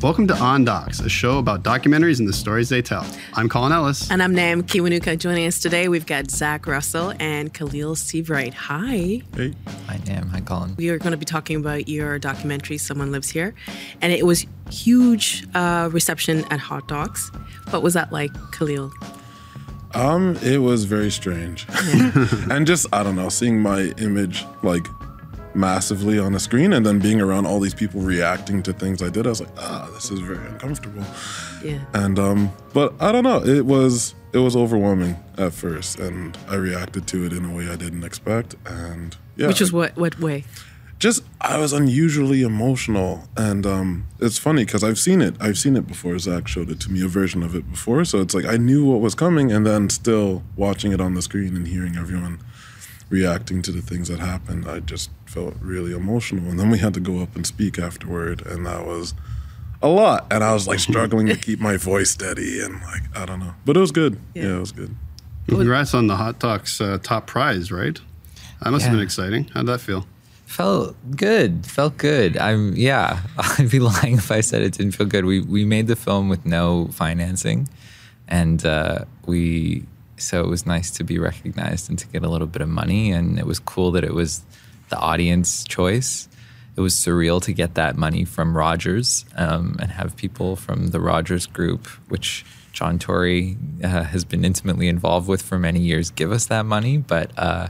Welcome to On Docs, a show about documentaries and the stories they tell. I'm Colin Ellis. And I'm Nam Kiwanuka. Joining us today, we've got Zack Russell and Khaleel Seivwright. Hi. Hey. Hi, Nam. Hi, Colin. We are going to be talking about your documentary, Someone Lives Here. And it was huge uh, reception at Hot Docs. What was that like, Khaleel? Um, it was very strange. and just I don't know, seeing my image like massively on the screen and then being around all these people reacting to things I did, I was like, ah, this is very uncomfortable. Yeah. And um, but I don't know, it was it was overwhelming at first, and I reacted to it in a way I didn't expect, and yeah, Which is what, what way? just I was unusually emotional, and um, it's funny because I've seen it. I've seen it before. Zack showed it to me, a version of it before. So it's like I knew what was coming, and then still watching it on the screen and hearing everyone reacting to the things that happened, I just felt really emotional. And then we had to go up and speak afterward, and that was a lot. And I was like struggling to keep my voice steady, and like I don't know, but it was good. Yeah. Yeah, it was good. Congrats on the Hot Docs uh, top prize, right? That must have been exciting. How'd that feel? Felt good. Felt good. I'm yeah. I'd be lying if I said it didn't feel good. We we made the film with no financing, and uh, we so it was nice to be recognized and to get a little bit of money. And it was cool that it was the audience choice. It was surreal to get that money from Rogers um, and have people from the Rogers Group, which John Tory uh, has been intimately involved with for many years, give us that money. But uh,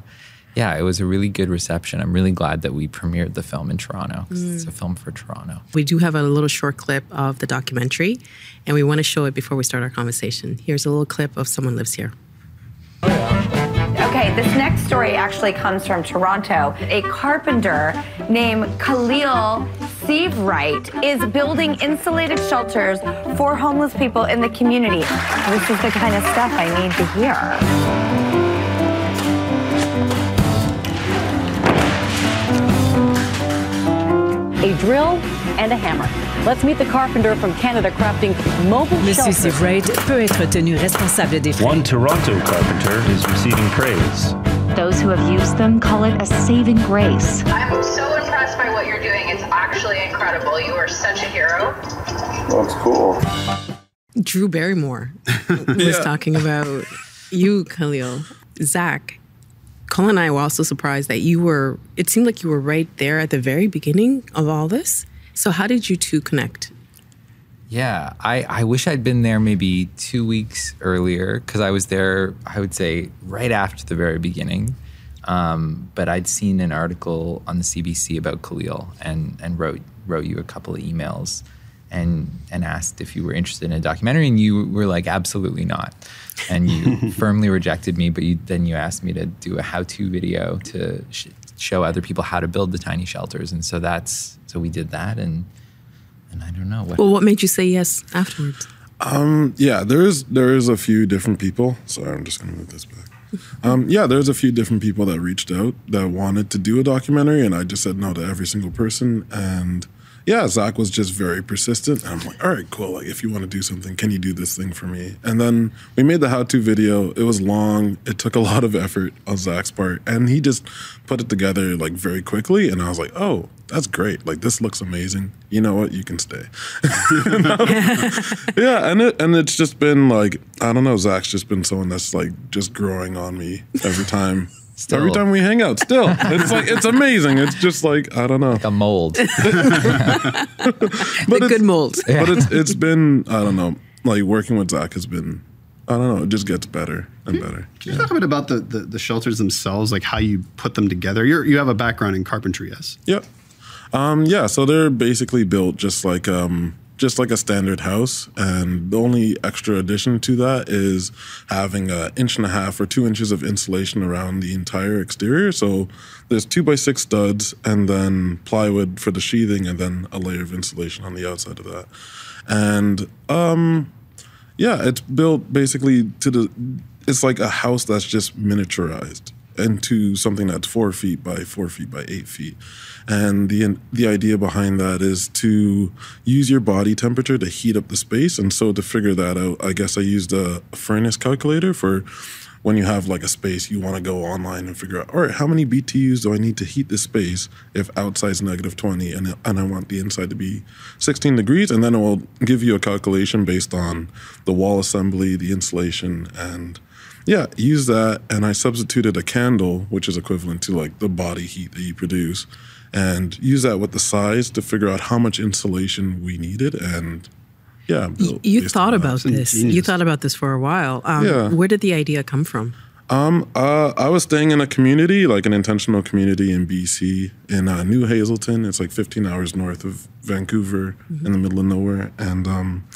yeah, it was a really good reception. I'm really glad that we premiered the film in Toronto. 'cause It's a film for Toronto. We do have a little short clip of the documentary, and we want to show it before we start our conversation. Here's a little clip of Someone Lives Here. Okay, this next story actually comes from Toronto. A carpenter named Khaleel Seivwright is building insulated shelters for homeless people in the community. This is the kind of stuff I need to hear. a drill, and a hammer. Let's meet the carpenter from Canada crafting mobile Monsieur shelters. Seivwright peut être tenu responsable des frais. One Toronto carpenter is receiving praise. Those who have used them call it a saving grace. I'm so impressed by what you're doing. It's actually incredible. You are such a hero. That's cool. Drew Barrymore was talking about you, Khaleel. Zack, Colin and I were also surprised that you were, it seemed like you were right there at the very beginning of all this. So, how did you two connect? Yeah, I, I wish I'd been there maybe two weeks earlier because I was there, I would say, right after the very beginning. Um, but I'd seen an article on the CBC about Khaleel and, and wrote, wrote you a couple of emails and, and asked if you were interested in a documentary. And you were like, absolutely not. And you firmly rejected me, but you, then you asked me to do a how to video to sh- show other people how to build the tiny shelters. And so that's, so we did that. And, and I don't know what. Well, what made you say yes afterwards? Yeah, there is there is a few different people. Sorry, I'm just gonna move this back. Um, yeah, there's a few different people that reached out that wanted to do a documentary, and I just said no to every single person. And yeah, Zack was just very persistent. And I'm like, all right, cool. Like, if you want to do something, can you do this thing for me? And then we made the how-to video. It was long. It took a lot of effort on Zack's part, and he just put it together like very quickly. And I was like, oh, that's great. Like, this looks amazing. You know what? You can stay. You know? yeah, and it and it's just been like I don't know. Zack's just been someone that's like just growing on me every time. Still. Every time we hang out, still, it's like it's amazing. It's just like I don't know, like a mold. the good mold. but it's it's been I don't know. Like working with Zack has been I don't know. It just gets better and mm-hmm. better. Can you talk a bit about the, the, the shelters themselves, like how you put them together? You're, you have a background in carpentry, yes? Yep. Um, yeah, so they're basically built just like um, just like a standard house, and the only extra addition to that is having an inch and a half or two inches of insulation around the entire exterior. So there's two by six studs, and then plywood for the sheathing, and then a layer of insulation on the outside of that. And um, yeah, it's built basically to the. It's like a house that's just miniaturized into something that's four feet by four feet by eight feet. And the the idea behind that is to use your body temperature to heat up the space. And so to figure that out, I guess I used a furnace calculator for when you have like a space, you want to go online and figure out, all right, how many BTUs do I need to heat this space if outside's negative 20 and, and I want the inside to be 16 degrees? And then it will give you a calculation based on the wall assembly, the insulation, and yeah, use that. And I substituted a candle, which is equivalent to like the body heat that you produce, and use that with the size to figure out how much insulation we needed and yeah. You, you thought about this. You thought about this for a while. Um, Yeah. Where did the idea come from? Um, uh, I was staying in a community, like an intentional community in BC, in uh, New Hazelton. It's like 15 hours north of Vancouver, in the middle of nowhere. And um,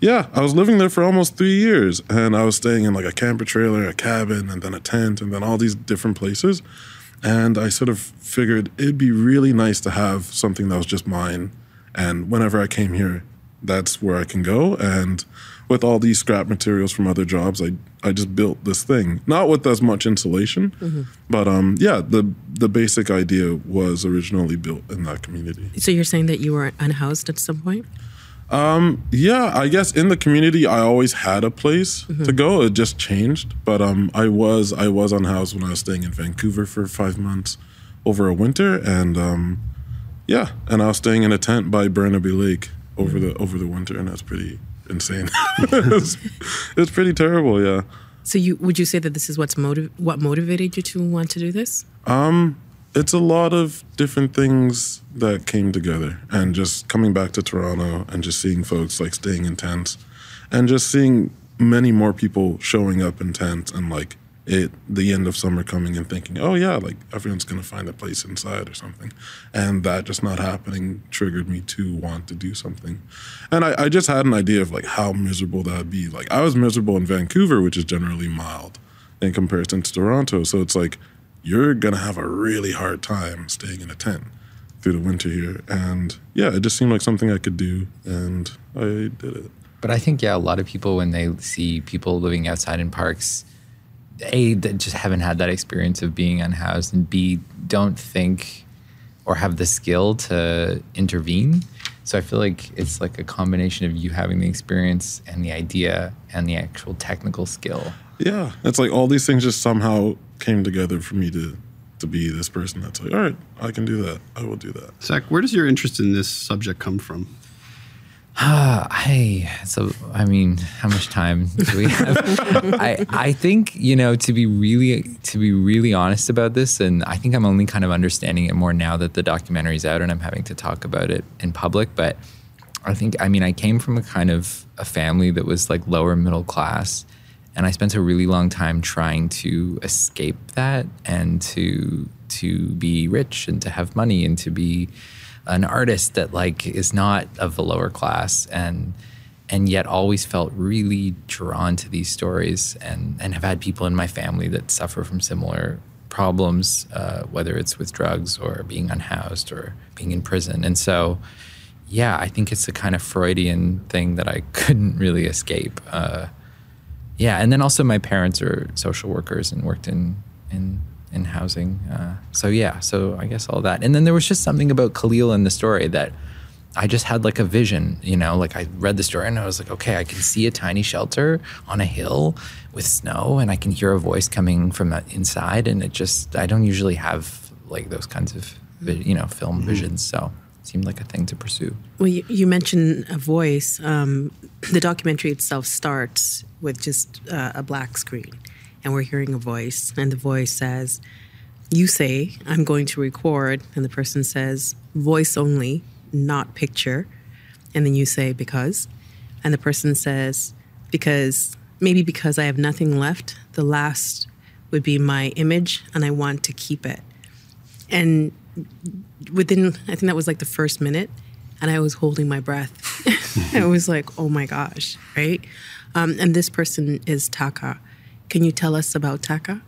yeah, I was living there for almost three years, and I was staying in like a camper trailer, a cabin, and then a tent, and then all these different places. And I sort of figured it'd be really nice to have something that was just mine. And whenever I came here, that's where I can go. And with all these scrap materials from other jobs, I I just built this thing. Not with as much insulation, but um, yeah, the the basic idea was originally built in that community. So you're saying that you were unhoused at some point? Um, yeah, I guess in the community, I always had a place to go. It just changed, but um, I was I was unhoused when I was staying in Vancouver for five months over a winter, and um, yeah, and I was staying in a tent by Burnaby Lake over the over the winter, and that's pretty insane. it's, it's pretty terrible, yeah. So you would you say that this is what's motiv- what motivated you to want to do this? Um, it's a lot of different things that came together, and just coming back to Toronto and just seeing folks like staying in tents, and just seeing many more people showing up in tents, and like it the end of summer coming and thinking, oh yeah, like everyone's gonna find a place inside or something, and that just not happening triggered me to want to do something, and I, I just had an idea of like how miserable that'd be. Like I was miserable in Vancouver, which is generally mild in comparison to Toronto, so it's like you're gonna have a really hard time staying in a tent through the winter here. And yeah, it just seemed like something I could do, and I did it. But I think yeah, a lot of people when they see people living outside in parks, a that just haven't had that experience of being unhoused, and b don't think or have the skill to intervene. So I feel like it's like a combination of you having the experience and the idea and the actual technical skill. Yeah, it's like all these things just somehow came together for me to to be this person that's like, all right, I can do that. I will do that. Zack, where does your interest in this subject come from? I so I mean, how much time do we have? I I think you know to be really to be really honest about this, and I think I'm only kind of understanding it more now that the documentary's out and I'm having to talk about it in public. But I think I mean I came from a kind of a family that was like lower middle class, and I spent a really long time trying to escape that and to to be rich and to have money and to be an artist that like is not of the lower class and and yet always felt really drawn to these stories and and have had people in my family that suffer from similar problems uh, whether it's with drugs or being unhoused or being in prison. And so yeah i think it's a kind of freudian thing that i couldn't really escape uh, yeah and then also my parents are social workers and worked in in in housing uh, so yeah so i guess all that and then there was just something about Khaleel in the story that i just had like a vision you know like i read the story and i was like okay i can see a tiny shelter on a hill with snow and i can hear a voice coming from that inside and it just i don't usually have like those kinds of you know film visions so it seemed like a thing to pursue Well, you, you mentioned a voice. Um, the documentary itself starts with just uh, a black screen, and we're hearing a voice, and the voice says, "You say I'm going to record," and the person says, "Voice only, not picture," and then you say, "Because," and the person says, "Because maybe because I have nothing left. The last would be my image, and I want to keep it." And within I think that was like the first minute, and I was holding my breath. I was like, "Oh my gosh!" Right? Um, and this person is Taka. Can you tell us about Taka?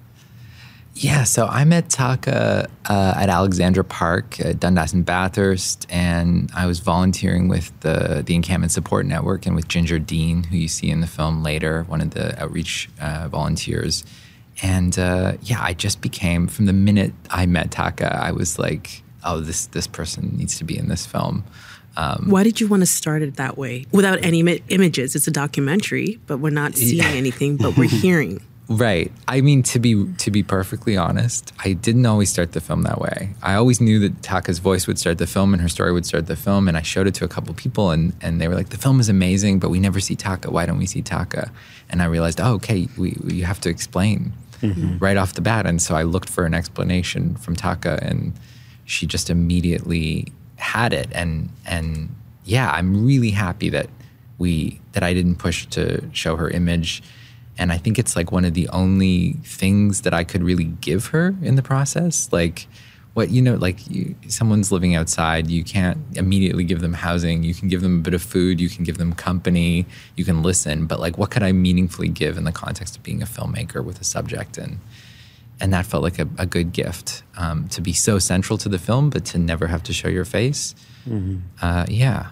Yeah, so I met Taka uh, at Alexandra Park, at Dundas and Bathurst, and I was volunteering with the the Encampment Support Network and with Ginger Dean, who you see in the film later, one of the outreach uh, volunteers. and uh, yeah, I just became from the minute I met Taka, I was like, oh, this this person needs to be in this film. Um, Why did you want to start it that way without any Im- images? It's a documentary, but we're not seeing Yeah. anything, but we're hearing. Right. I mean, to be to be perfectly honest, I didn't always start the film that way. I always knew that Taka's voice would start the film and her story would start the film, and I showed it to a couple people, and and they were like, "The film is amazing, but we never see Taka. Why don't we see Taka?" And I realized, oh, okay, we, we you have to explain right off the bat, and so I looked for an explanation from Taka, and she just immediately had it, and and yeah, I'm really happy that we that I didn't push to show her image and I think it's like one of the only things that I could really give her in the process. Like, what you know, like you, someone's living outside, you can't immediately give them housing. You can give them a bit of food, you can give them company, you can listen. But like, what could I meaningfully give in the context of being a filmmaker with a subject? And and that felt like a, a good gift um, to be so central to the film, but to never have to show your face. Uh, yeah.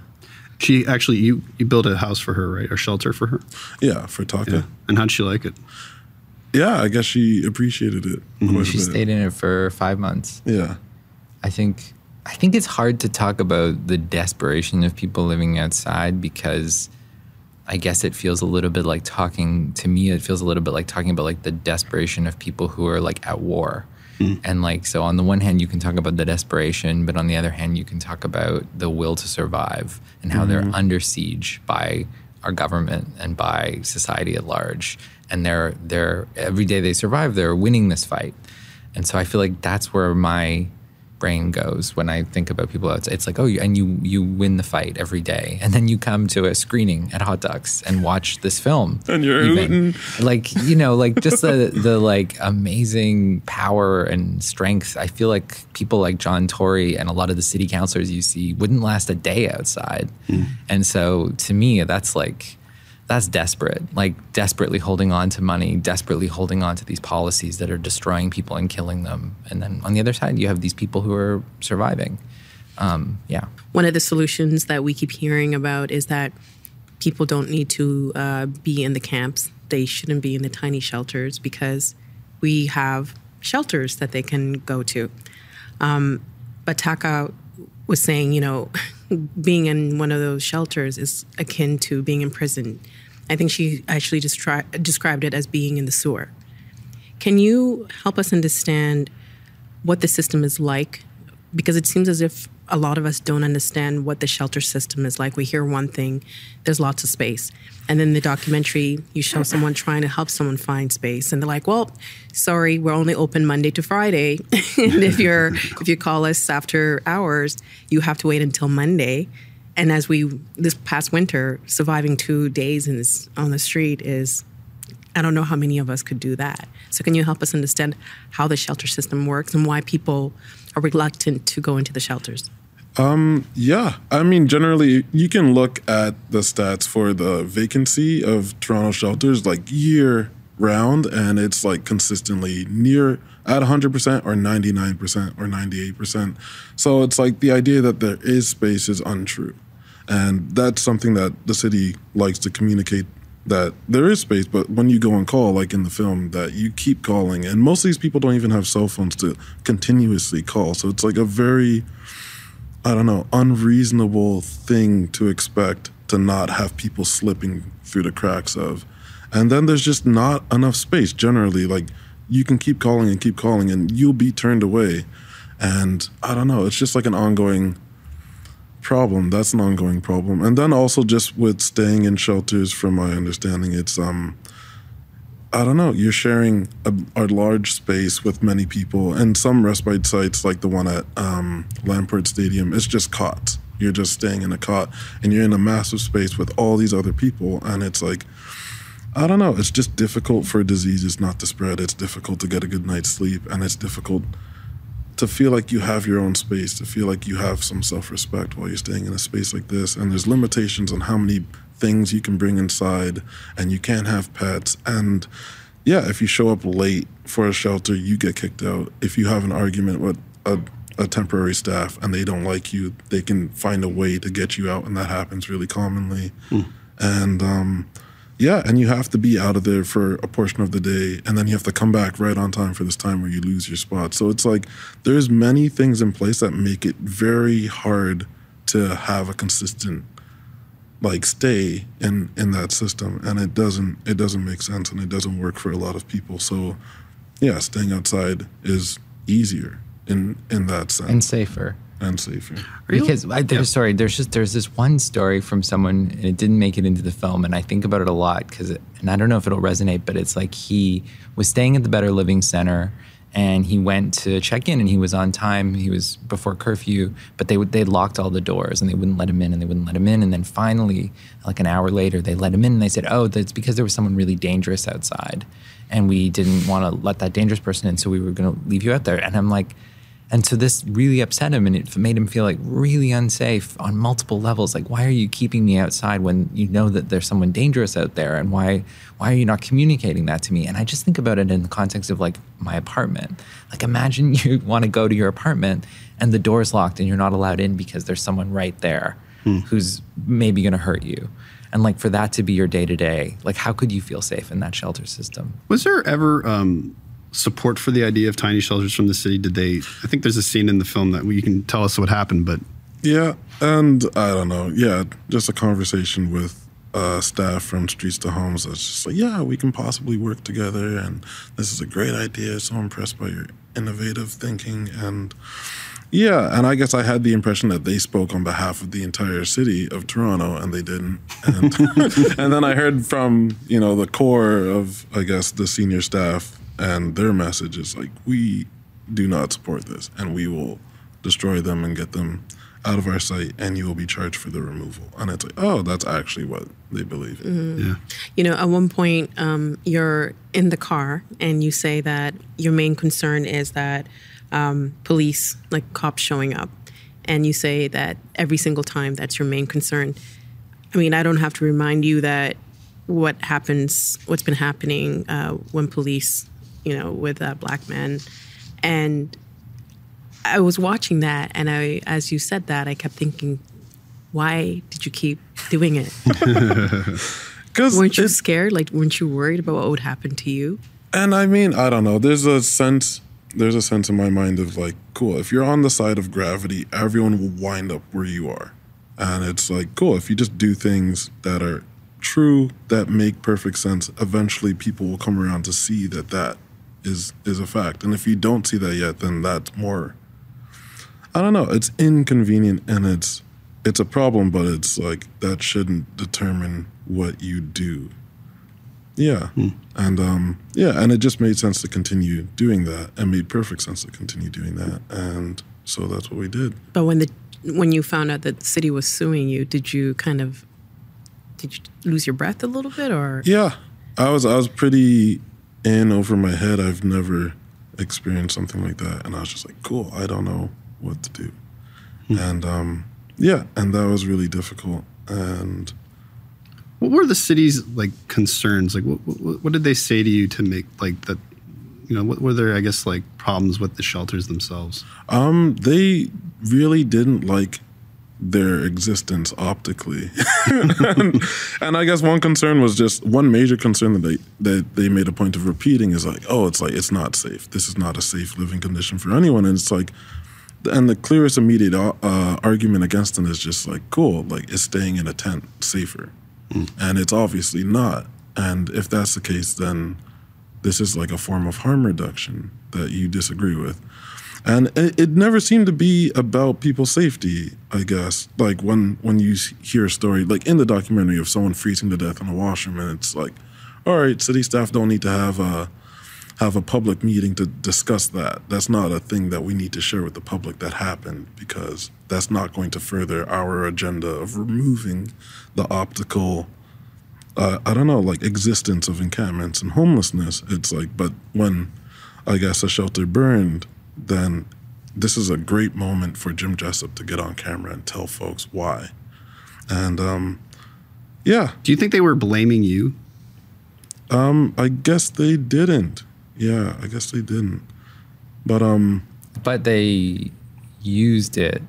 She actually, you you built a house for her, right? A shelter for her. Yeah, for Taka. Yeah. And how'd she like it? Yeah, I guess she appreciated it. quite a She stayed in it for five months. Yeah. I think I think it's hard to talk about the desperation of people living outside because I guess it feels a little bit like talking to me it feels a little bit like talking about like the desperation of people who are like at war. Mm. And like so on the one hand you can talk about the desperation but on the other hand you can talk about the will to survive and how they're mm. under siege by our government and by society at large and they're they're every day they survive they're winning this fight. And so I feel like that's where my brain goes when I think about people outside. It's like, oh, you- and you you win the fight every day, and then you come to a screening at Hot Docs and watch this film, And you're even. hooting. like you know, like just the the like amazing power and strength. I feel like people like John Tory and a lot of the city councilors you see wouldn't last a day outside, mm. and so to me, that's like that's desperate, like desperately holding on to money, desperately holding on to these policies that are destroying people and killing them. And then on the other side, you have these people who are surviving. Um, yeah. One of the solutions that we keep hearing about is that people don't need to uh, be in the camps. They shouldn't be in the tiny shelters because we have shelters that they can go to. Um, but Taka was saying, you know, being in one of those shelters is akin to being in prison. I think she actually destri- described it as being in the sewer. Can you help us understand what the system is like? Because it seems as if a lot of us don't understand what the shelter system is like. We hear one thing, there's lots of space. And then the documentary, you show someone trying to help someone find space, and they're like, "Well, sorry, we're only open Monday to Friday, and if you're if you call us after hours, you have to wait until Monday." And as we this past winter, surviving two days in this, on the street is I don't know how many of us could do that. So, can you help us understand how the shelter system works and why people are reluctant to go into the shelters? Um, yeah, I mean, generally, you can look at the stats for the vacancy of Toronto shelters like year round, and it's like consistently near at 100% or 99% or 98%. So it's like the idea that there is space is untrue. And that's something that the city likes to communicate that there is space, but when you go and call, like in the film, that you keep calling, and most of these people don't even have cell phones to continuously call. So it's like a very I don't know, unreasonable thing to expect to not have people slipping through the cracks of. And then there's just not enough space generally. Like you can keep calling and keep calling and you'll be turned away. And I don't know, it's just like an ongoing problem. That's an ongoing problem. And then also just with staying in shelters, from my understanding, it's um I don't know. You're sharing a, a large space with many people, and some respite sites, like the one at um, Stadium, it's just cots. You're just staying in a cot, and you're in a massive space with all these other people, and it's like, I don't know. It's just difficult for diseases not to spread. It's difficult to get a good night's sleep, and it's difficult to feel like you have your own space, to feel like you have some self-respect while you're staying in a space like this. And there's limitations on how many things you can bring inside, and you can't have pets. And yeah, if you show up late for a shelter, you get kicked out. If you have an argument with a, a temporary staff and they don't like you, they can find a way to get you out, and that happens really commonly. And um, yeah, and you have to be out of there for a portion of the day, and then you have to come back right on time for this time where you lose your spot. So it's like there's many things in place that make it very hard to have a consistent like stay in in that system, and it doesn't it doesn't make sense, and it doesn't work for a lot of people. So yeah, staying outside is easier in in that sense and safer and safer. Because I, there's sorry, there's just there's this one story from someone, and it didn't make it into the film, and I think about it a lot because, and I don't know if it'll resonate, but it's like he was staying at the Better Living Center, and he went to check in, and he was on time. He was before curfew, but they would they locked all the doors, and they wouldn't let him in, and they wouldn't let him in, and then finally, like an hour later, they let him in, and they said, "Oh, that's because there was someone really dangerous outside." And we didn't want to let that dangerous person in, so we were going to leave you out there. And I'm like, and so this really upset him and it made him feel like really unsafe on multiple levels. Like, why are you keeping me outside when you know that there's someone dangerous out there? And why why are you not communicating that to me? And I just think about it in the context of like my apartment. Like imagine you want to go to your apartment and the door's locked and you're not allowed in because there's someone right there hmm. who's maybe gonna hurt you. And like for that to be your day to day, like how could you feel safe in that shelter system? Was there ever um support for the idea of tiny shelters from the city? Did they? I think there's a scene in the film that you can tell us what happened, but yeah, and I don't know. Yeah, just a conversation with uh, staff from Streets to Homes that's just like, yeah, we can possibly work together, and this is a great idea. So impressed by your innovative thinking, and yeah, and I guess I had the impression that they spoke on behalf of the entire city of Toronto, and they didn't. And, and then I heard from you know the core of I guess the senior staff and their message is like, we do not support this, and we will destroy them and get them out of our sight, and you will be charged for the removal. And it's like, oh, that's actually what they believe. Mm-hmm. Yeah. You know, at one point, um, you're in the car, and you say that your main concern is that um, police, like cops, showing up, and you say that every single time that's your main concern. I mean, I don't have to remind you that what happens, what's been happening uh, when police you know, with uh, black men. And I was watching that, and I, as you said that, I kept thinking, why did you keep doing it? Because weren't you scared? Like, weren't you worried about what would happen to you? And I mean, I don't know. There's a sense. There's a sense in my mind of like, cool. If you're on the side of gravity, everyone will wind up where you are, and it's like, cool. If you just do things that are true, that make perfect sense, eventually people will come around to see that that is is a fact. And if you don't see that yet, then that's more. I don't know. It's inconvenient and it's it's a problem, but it's like that shouldn't determine what you do. Yeah, hmm. and um, yeah, and it just made sense to continue doing that, and made perfect sense to continue doing that, and so that's what we did. But when the when you found out that the city was suing you, did you kind of did you lose your breath a little bit, or yeah, I was I was pretty in over my head. I've never experienced something like that, and I was just like, cool. I don't know what to do, hmm. and um, yeah, and that was really difficult. And what were the city's like concerns? Like, what, what, what did they say to you to make like that? You know, what were there? I guess like problems with the shelters themselves. Um, they really didn't like their existence optically. and, and, I guess one concern was just one major concern that they that they made a point of repeating is like, oh, it's like it's not safe. This is not a safe living condition for anyone. And it's like, and the clearest immediate uh, argument against them is just like, cool, like is staying in a tent safer? Mm. And it's obviously not. And if that's the case, then this is like a form of harm reduction that you disagree with. And it, it, never seemed to be about people's safety, I guess. Like when when you hear a story, like in the documentary of someone freezing to death in a washroom, and it's like, all right, city staff don't need to have a have a public meeting to discuss that. That's not a thing that we need to share with the public that happened because that's not going to further our agenda of removing the optical uh, I don't know, like existence of encampments and homelessness. It's like, but when I guess a shelter burned, then this is a great moment for Jim Jessop to get on camera and tell folks why. And um, yeah. Do you think they were blaming you? Um, I guess they didn't. Yeah, I guess they didn't. But um but they used it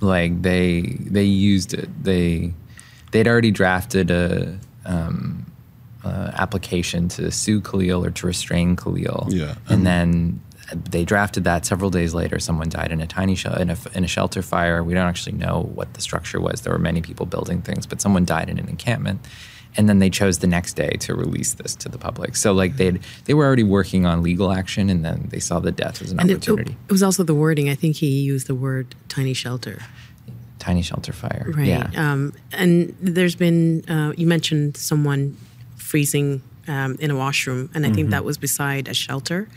like they they used it. They they'd already drafted a um uh, application to sue Khaleel or to restrain Khaleel. Yeah. And then they drafted that several days later. Someone died in a tiny shel- in a, in a shelter fire. We don't actually know what the structure was. There were many people building things, but someone died in an encampment. And then they chose the next day to release this to the public. So like they they were already working on legal action, and then they saw the death as an And opportunity. it was also the wording. I think he used the word tiny shelter. tiny shelter fire. Right. Yeah. Um, and there's been, uh, you mentioned someone freezing um, in a washroom, and I think Mhm. that was beside a shelter.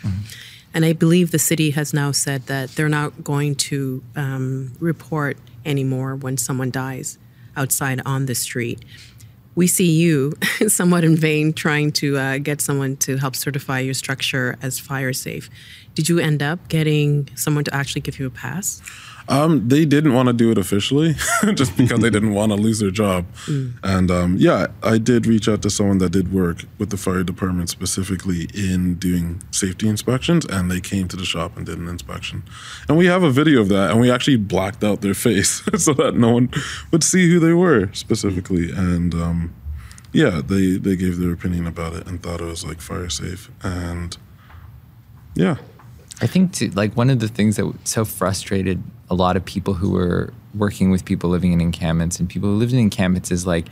And I believe the city has now said that they're not going to um, report anymore when someone dies outside on the street. We see you somewhat in vain trying to uh, get someone to help certify your structure as fire safe. Did you end up getting someone to actually give you a pass? Um, they didn't want to do it officially, just because they didn't want to lose their job. And um, yeah, I did reach out to someone that did work with the fire department specifically in doing safety inspections, and they came to the shop and did an inspection. And we have a video of that, and we actually blacked out their face so that no one would see who they were specifically. And um, yeah, they they gave their opinion about it and thought it was like fire safe. And yeah, I think like one of the things that so frustrated a lot of people who were working with people living in encampments and people who lived in encampments is like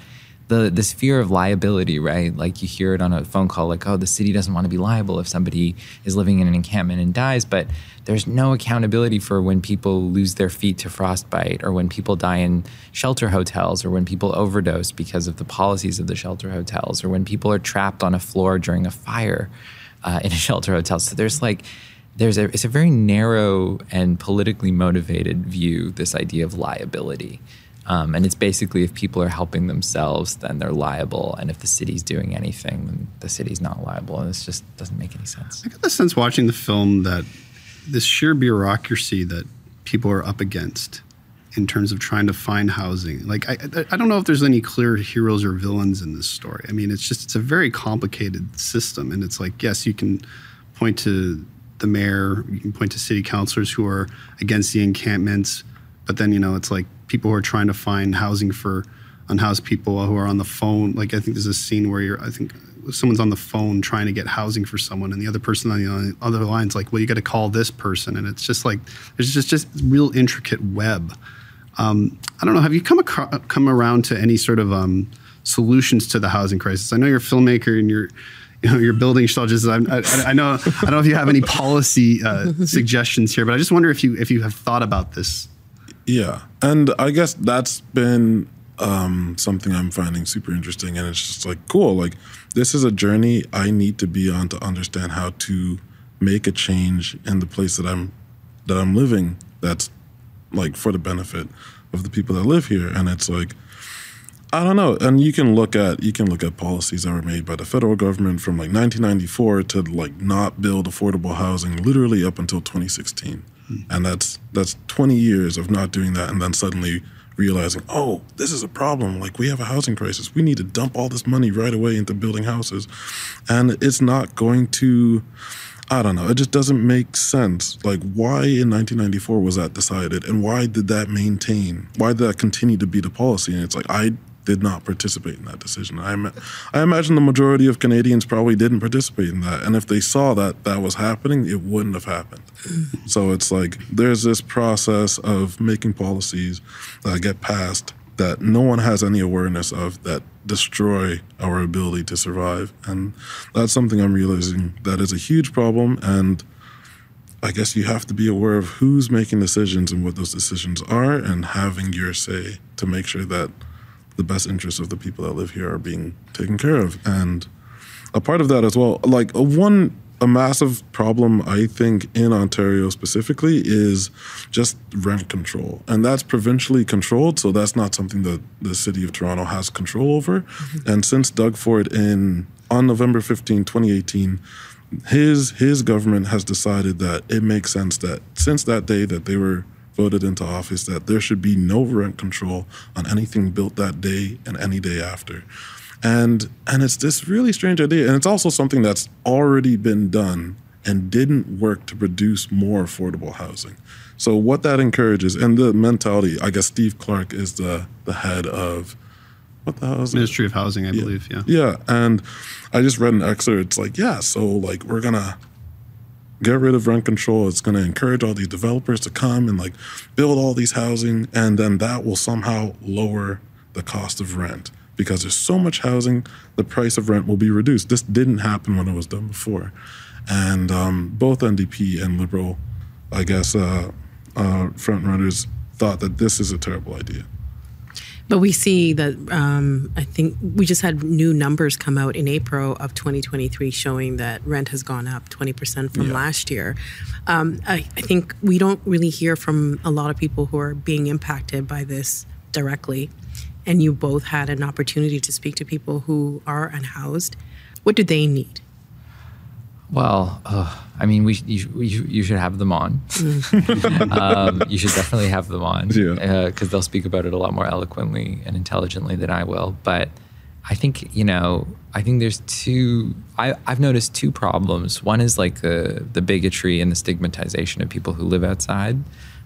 the this fear of liability, right? Like you hear it on a phone call, like, oh, the city doesn't want to be liable if somebody is living in an encampment and dies, but there's no accountability for when people lose their feet to frostbite or when people die in shelter hotels or when people overdose because of the policies of the shelter hotels or when people are trapped on a floor during a fire uh, in a shelter hotel. So there's like there's a it's a very narrow and politically motivated view this idea of liability um, and it's basically if people are helping themselves then they're liable and if the city's doing anything then the city's not liable and this just doesn't make any sense I got the sense watching the film that this sheer bureaucracy that people are up against in terms of trying to find housing. Like I, I- I don't know if there's any clear heroes or villains in this story. I mean, it's just it's a very complicated system, and it's like yes, you can point to the mayor, you can point to city councilors who are against the encampments, but then you know it's like people who are trying to find housing for unhoused people who are on the phone. Like I think there's a scene where you're I think someone's on the phone trying to get housing for someone, and the other person on the other line's like, "Well, you got to call this person," and it's just like there's just just real intricate web. Um, I don't know. Have you come come around to any sort of um, solutions to the housing crisis? I know you're a filmmaker and you're you know you're building shelters. I, I, I know I don't know if you have any policy uh, suggestions here, but I just wonder if you if you have thought about this. Yeah, and I guess that's been um, something I'm finding super interesting, and it's just like cool. Like this is a journey I need to be on to understand how to make a change in the place that I'm that I'm living. That's like for the benefit of the people that live here, and it's like I don't know. And you can look at you can look at policies that were made by the federal government from like 1994 to like not build affordable housing, literally up until 2016, hmm. and that's that's 20 years of not doing that, and then suddenly realizing, oh, this is a problem. Like we have a housing crisis. We need to dump all this money right away into building houses, and it's not going to. I don't know. It just doesn't make sense. Like, why in 1994 was that decided, and why did that maintain? Why did that continue to be the policy? And it's like I did not participate in that decision. I, I imagine the majority of Canadians probably didn't participate in that, and if they saw that that was happening, it wouldn't have happened. Mm. so it's like there's this process of making policies that get passed that no one has any awareness of that destroy our ability to survive. And that's something I'm realizing that is a huge problem. And I guess you have to be aware of who's making decisions and what those decisions are and having your say to make sure that the best interests of the people that live here are being taken care of. And a part of that as well, like a one a massive problem I think in Ontario specifically is just rent control. And that's provincially controlled, so that's not something that the city of Toronto has control over. Mm-hmm. And since Doug Ford in on November 15, 2018, his his government has decided that it makes sense that since that day that they were voted into office that there should be no rent control on anything built that day and any day after and and it's this really strange idea and it's also something that's already been done and didn't work to produce more affordable housing so what that encourages and the mentality i guess steve clark is the the head of what the hell it? Ministry of Housing, I believe. Yeah. Yeah, and I just read an excerpt. It's like, yeah, so like we're gonna get rid of rent control. It's gonna encourage all these developers to come and like build all these housing, and then that will somehow lower the cost of rent because there's so much housing, the price of rent will be reduced. This didn't happen when it was done before, and um, both NDP and Liberal, I guess, uh, uh, front runners thought that this is a terrible idea. But we see that um, I think we just had new numbers come out in April of 2023 showing that rent has gone up 20% from Yeah. last year. Um, I, I think we don't really hear from a lot of people who are being impacted by this directly. And you both had an opportunity to speak to people who are unhoused. What do they need? Well, uh, I mean, we, you, you, you should have them on. um, you should definitely have them on Yeah. because they'll speak about it a lot more eloquently and intelligently than I will. But I think you know, I think there's two. I, I've noticed two problems. One is like the the bigotry and the stigmatization of people who live outside.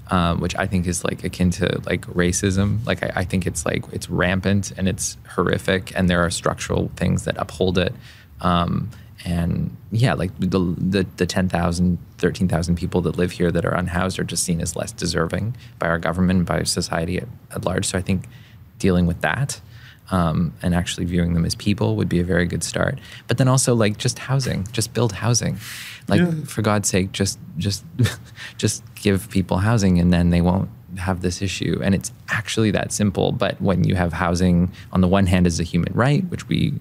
Um, which I think is like akin to like racism. Like I, I think it's like it's rampant and it's horrific, and there are structural things that uphold it. Um, and yeah, like the the, the 10,000, 13,000 people that live here that are unhoused are just seen as less deserving by our government, and by society at, at large. So I think dealing with that um, and actually viewing them as people would be a very good start. But then also like just housing, just build housing. Like Yeah. for God's sake, just just just give people housing, and then they won't have this issue. And it's actually that simple. But when you have housing on the one hand as a human right, which we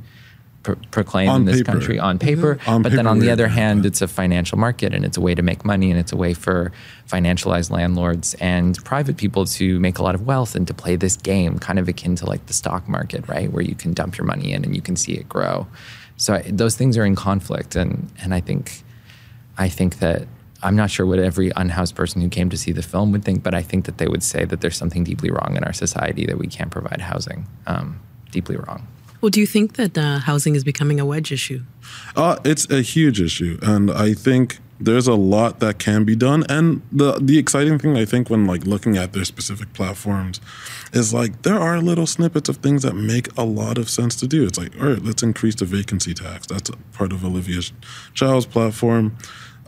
pro- proclaim On in this paper. country on paper, On but then on the other hand, it's a financial market and it's a way to make money and it's a way for financialized landlords and private people to make a lot of wealth and to play this game, kind of akin to like the stock market, right, where you can dump your money in and you can see it grow. So I, those things are in conflict, and and I think, I think that. I'm not sure what every unhoused person who came to see the film would think, but I think that they would say that there's something deeply wrong in our society that we can't provide housing. Um, deeply wrong. Well, do you think that uh, housing is becoming a wedge issue? Uh, it's a huge issue, and I think there's a lot that can be done. And the the exciting thing I think when like looking at their specific platforms is like there are little snippets of things that make a lot of sense to do. It's like, all right, let's increase the vacancy tax. That's part of Olivia Chow's platform.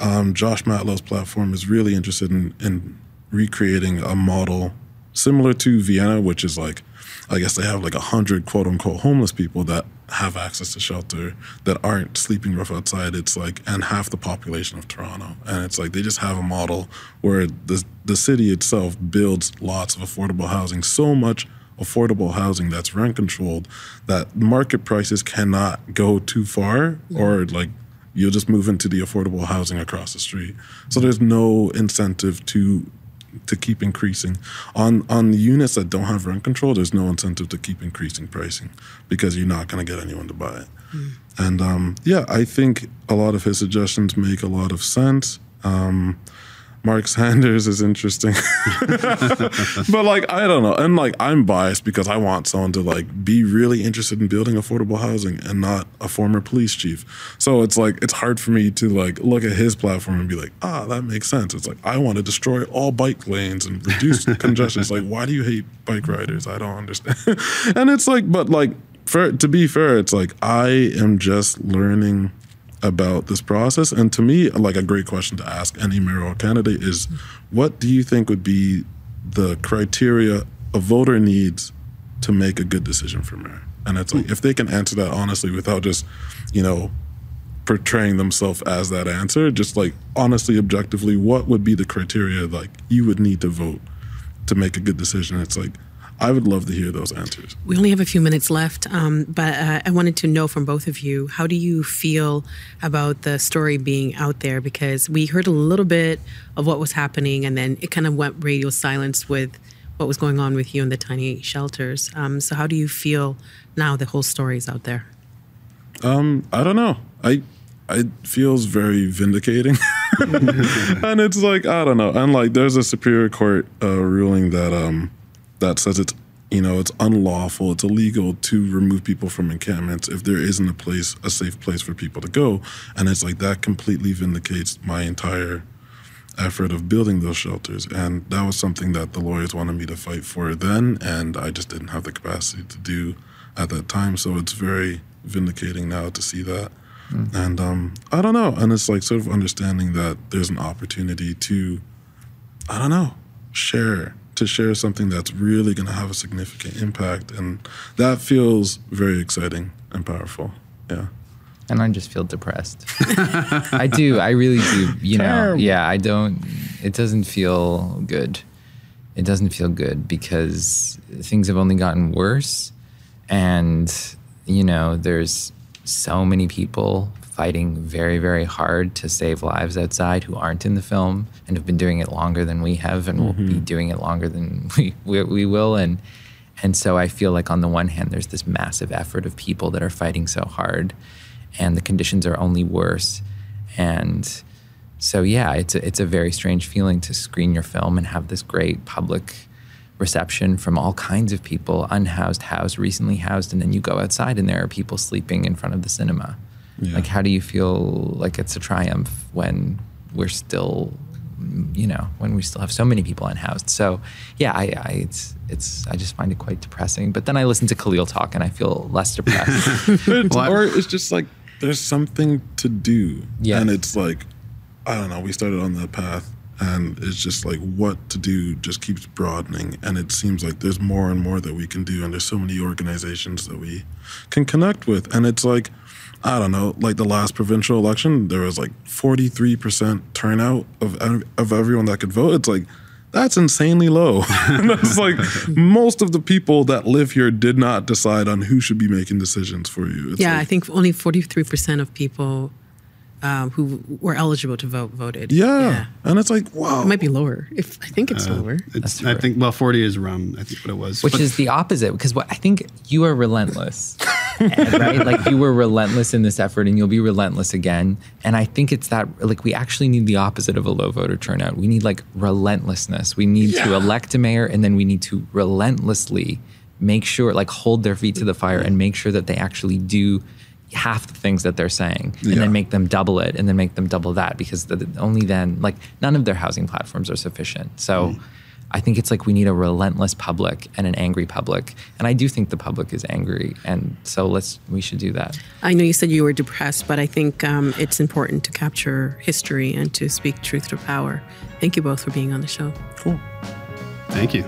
Um, Josh Matlow's platform is really interested in, in recreating a model similar to Vienna, which is like, I guess they have like a hundred quote unquote homeless people that have access to shelter that aren't sleeping rough outside. It's like, and half the population of Toronto. And it's like they just have a model where the, the city itself builds lots of affordable housing, so much affordable housing that's rent controlled that market prices cannot go too far or like you'll just move into the affordable housing across the street. So there's no incentive to to keep increasing on on the units that don't have rent control. There's no incentive to keep increasing pricing because you're not going to get anyone to buy it. And um, yeah, I think a lot of his suggestions make a lot of sense. Um, Mark Saunders is interesting, but like I don't know, and like I'm biased because I want someone to like be really interested in building affordable housing and not a former police chief. So it's like it's hard for me to like look at his platform and be like, ah, that makes sense. It's like I want to destroy all bike lanes and reduce congestion. It's like why do you hate bike riders? I don't understand. and it's like, but like for to be fair, it's like I am just learning about this process. And to me, like a great question to ask any mayoral candidate is what do you think would be the criteria a voter needs to make a good decision for mayor? And it's like if they can answer that honestly without just, you know, portraying themselves as that answer, just like honestly, objectively, what would be the criteria like you would need to vote to make a good decision? It's like I would love to hear those answers. We only have a few minutes left, um, but uh, I wanted to know from both of you how do you feel about the story being out there? Because we heard a little bit of what was happening, and then it kind of went radio silence with what was going on with you in the tiny shelters. Um, so, how do you feel now the whole story is out there? Um, I don't know. I it feels very vindicating, and it's like I don't know. And like, there's a superior court uh, ruling that um that says it's you know it's unlawful, it's illegal to remove people from encampments if there isn't a place, a safe place for people to go. And it's like that completely vindicates my entire effort of building those shelters. And that was something that the lawyers wanted me to fight for then, and I just didn't have the capacity to do at that time. So it's very vindicating now to see that. And um, I don't know. And it's like sort of understanding that there's an opportunity to, I don't know, share, to share something that's really going to have a significant impact. And that feels very exciting and powerful. Yeah. and I just feel depressed. I do. I really do. You know. Yeah. I don't. It doesn't feel good. It doesn't feel good because things have only gotten worse, and you know, there's so many people fighting very, very hard to save lives outside who aren't in the film and have been doing it longer than we have, and will be mm-hmm. doing it longer than we, we we will, and. And so I feel like on the one hand, there's this massive effort of people that are fighting so hard, and the conditions are only worse. And so yeah, it's a, it's a very strange feeling to screen your film and have this great public reception from all kinds of people, unhoused, housed, recently housed, and then you go outside and there are people sleeping in front of the cinema. Yeah. Like, how do you feel like it's a triumph when we're still, you know, when we still have so many people unhoused? So, yeah, I, I it's it's I just find it quite depressing. But then I listen to Khaleel talk and I feel less depressed. It's- Well, I- or it's just like there's something to do. Yeah. And it's like, I don't know, we started on that path and it's just like what to do just keeps broadening. And it seems like there's more and more that we can do. And there's so many organizations that we can connect with. And it's like, I don't know, like the last provincial election, there was like 43% turnout of, of everyone that could vote. It's like, that's insanely low. and that's like most of the people that live here did not decide on who should be making decisions for you. It's yeah, like, I think only 43% of people um, who were eligible to vote voted. Yeah. And it's like, wow. It might be lower. If I think it's lower. It's, I think well, forty is around. I think what it was. which But- is the opposite because what I think you are relentless, right? Like you were relentless in this effort, and you'll be relentless again. And I think it's that like we actually need the opposite of a low voter turnout. We need like relentlessness. We need to elect a mayor, and then we need to relentlessly make sure, like, hold their feet to the fire and make sure that they actually do half the things that they're saying and Yeah. then make them double it and then make them double that because the, the- only then like none of their housing platforms are sufficient so i think it's like we need a relentless public and an angry public and i do think the public is angry and so let's we should do that I know you said you were depressed, but I think um, it's important to capture history and to speak truth to power. Thank you both for being on the show. cool. Thank you.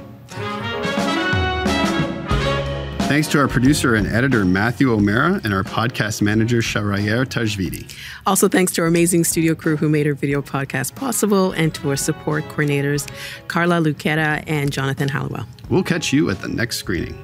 Thanks to our producer and editor, Matthew O'Mara, and our podcast manager, Sharayer Tajvidi. Also, thanks to our amazing studio crew who made our video podcast possible, and to our support coordinators, Carla Luqueta and Jonathan Hallowell. We'll catch you at the next screening.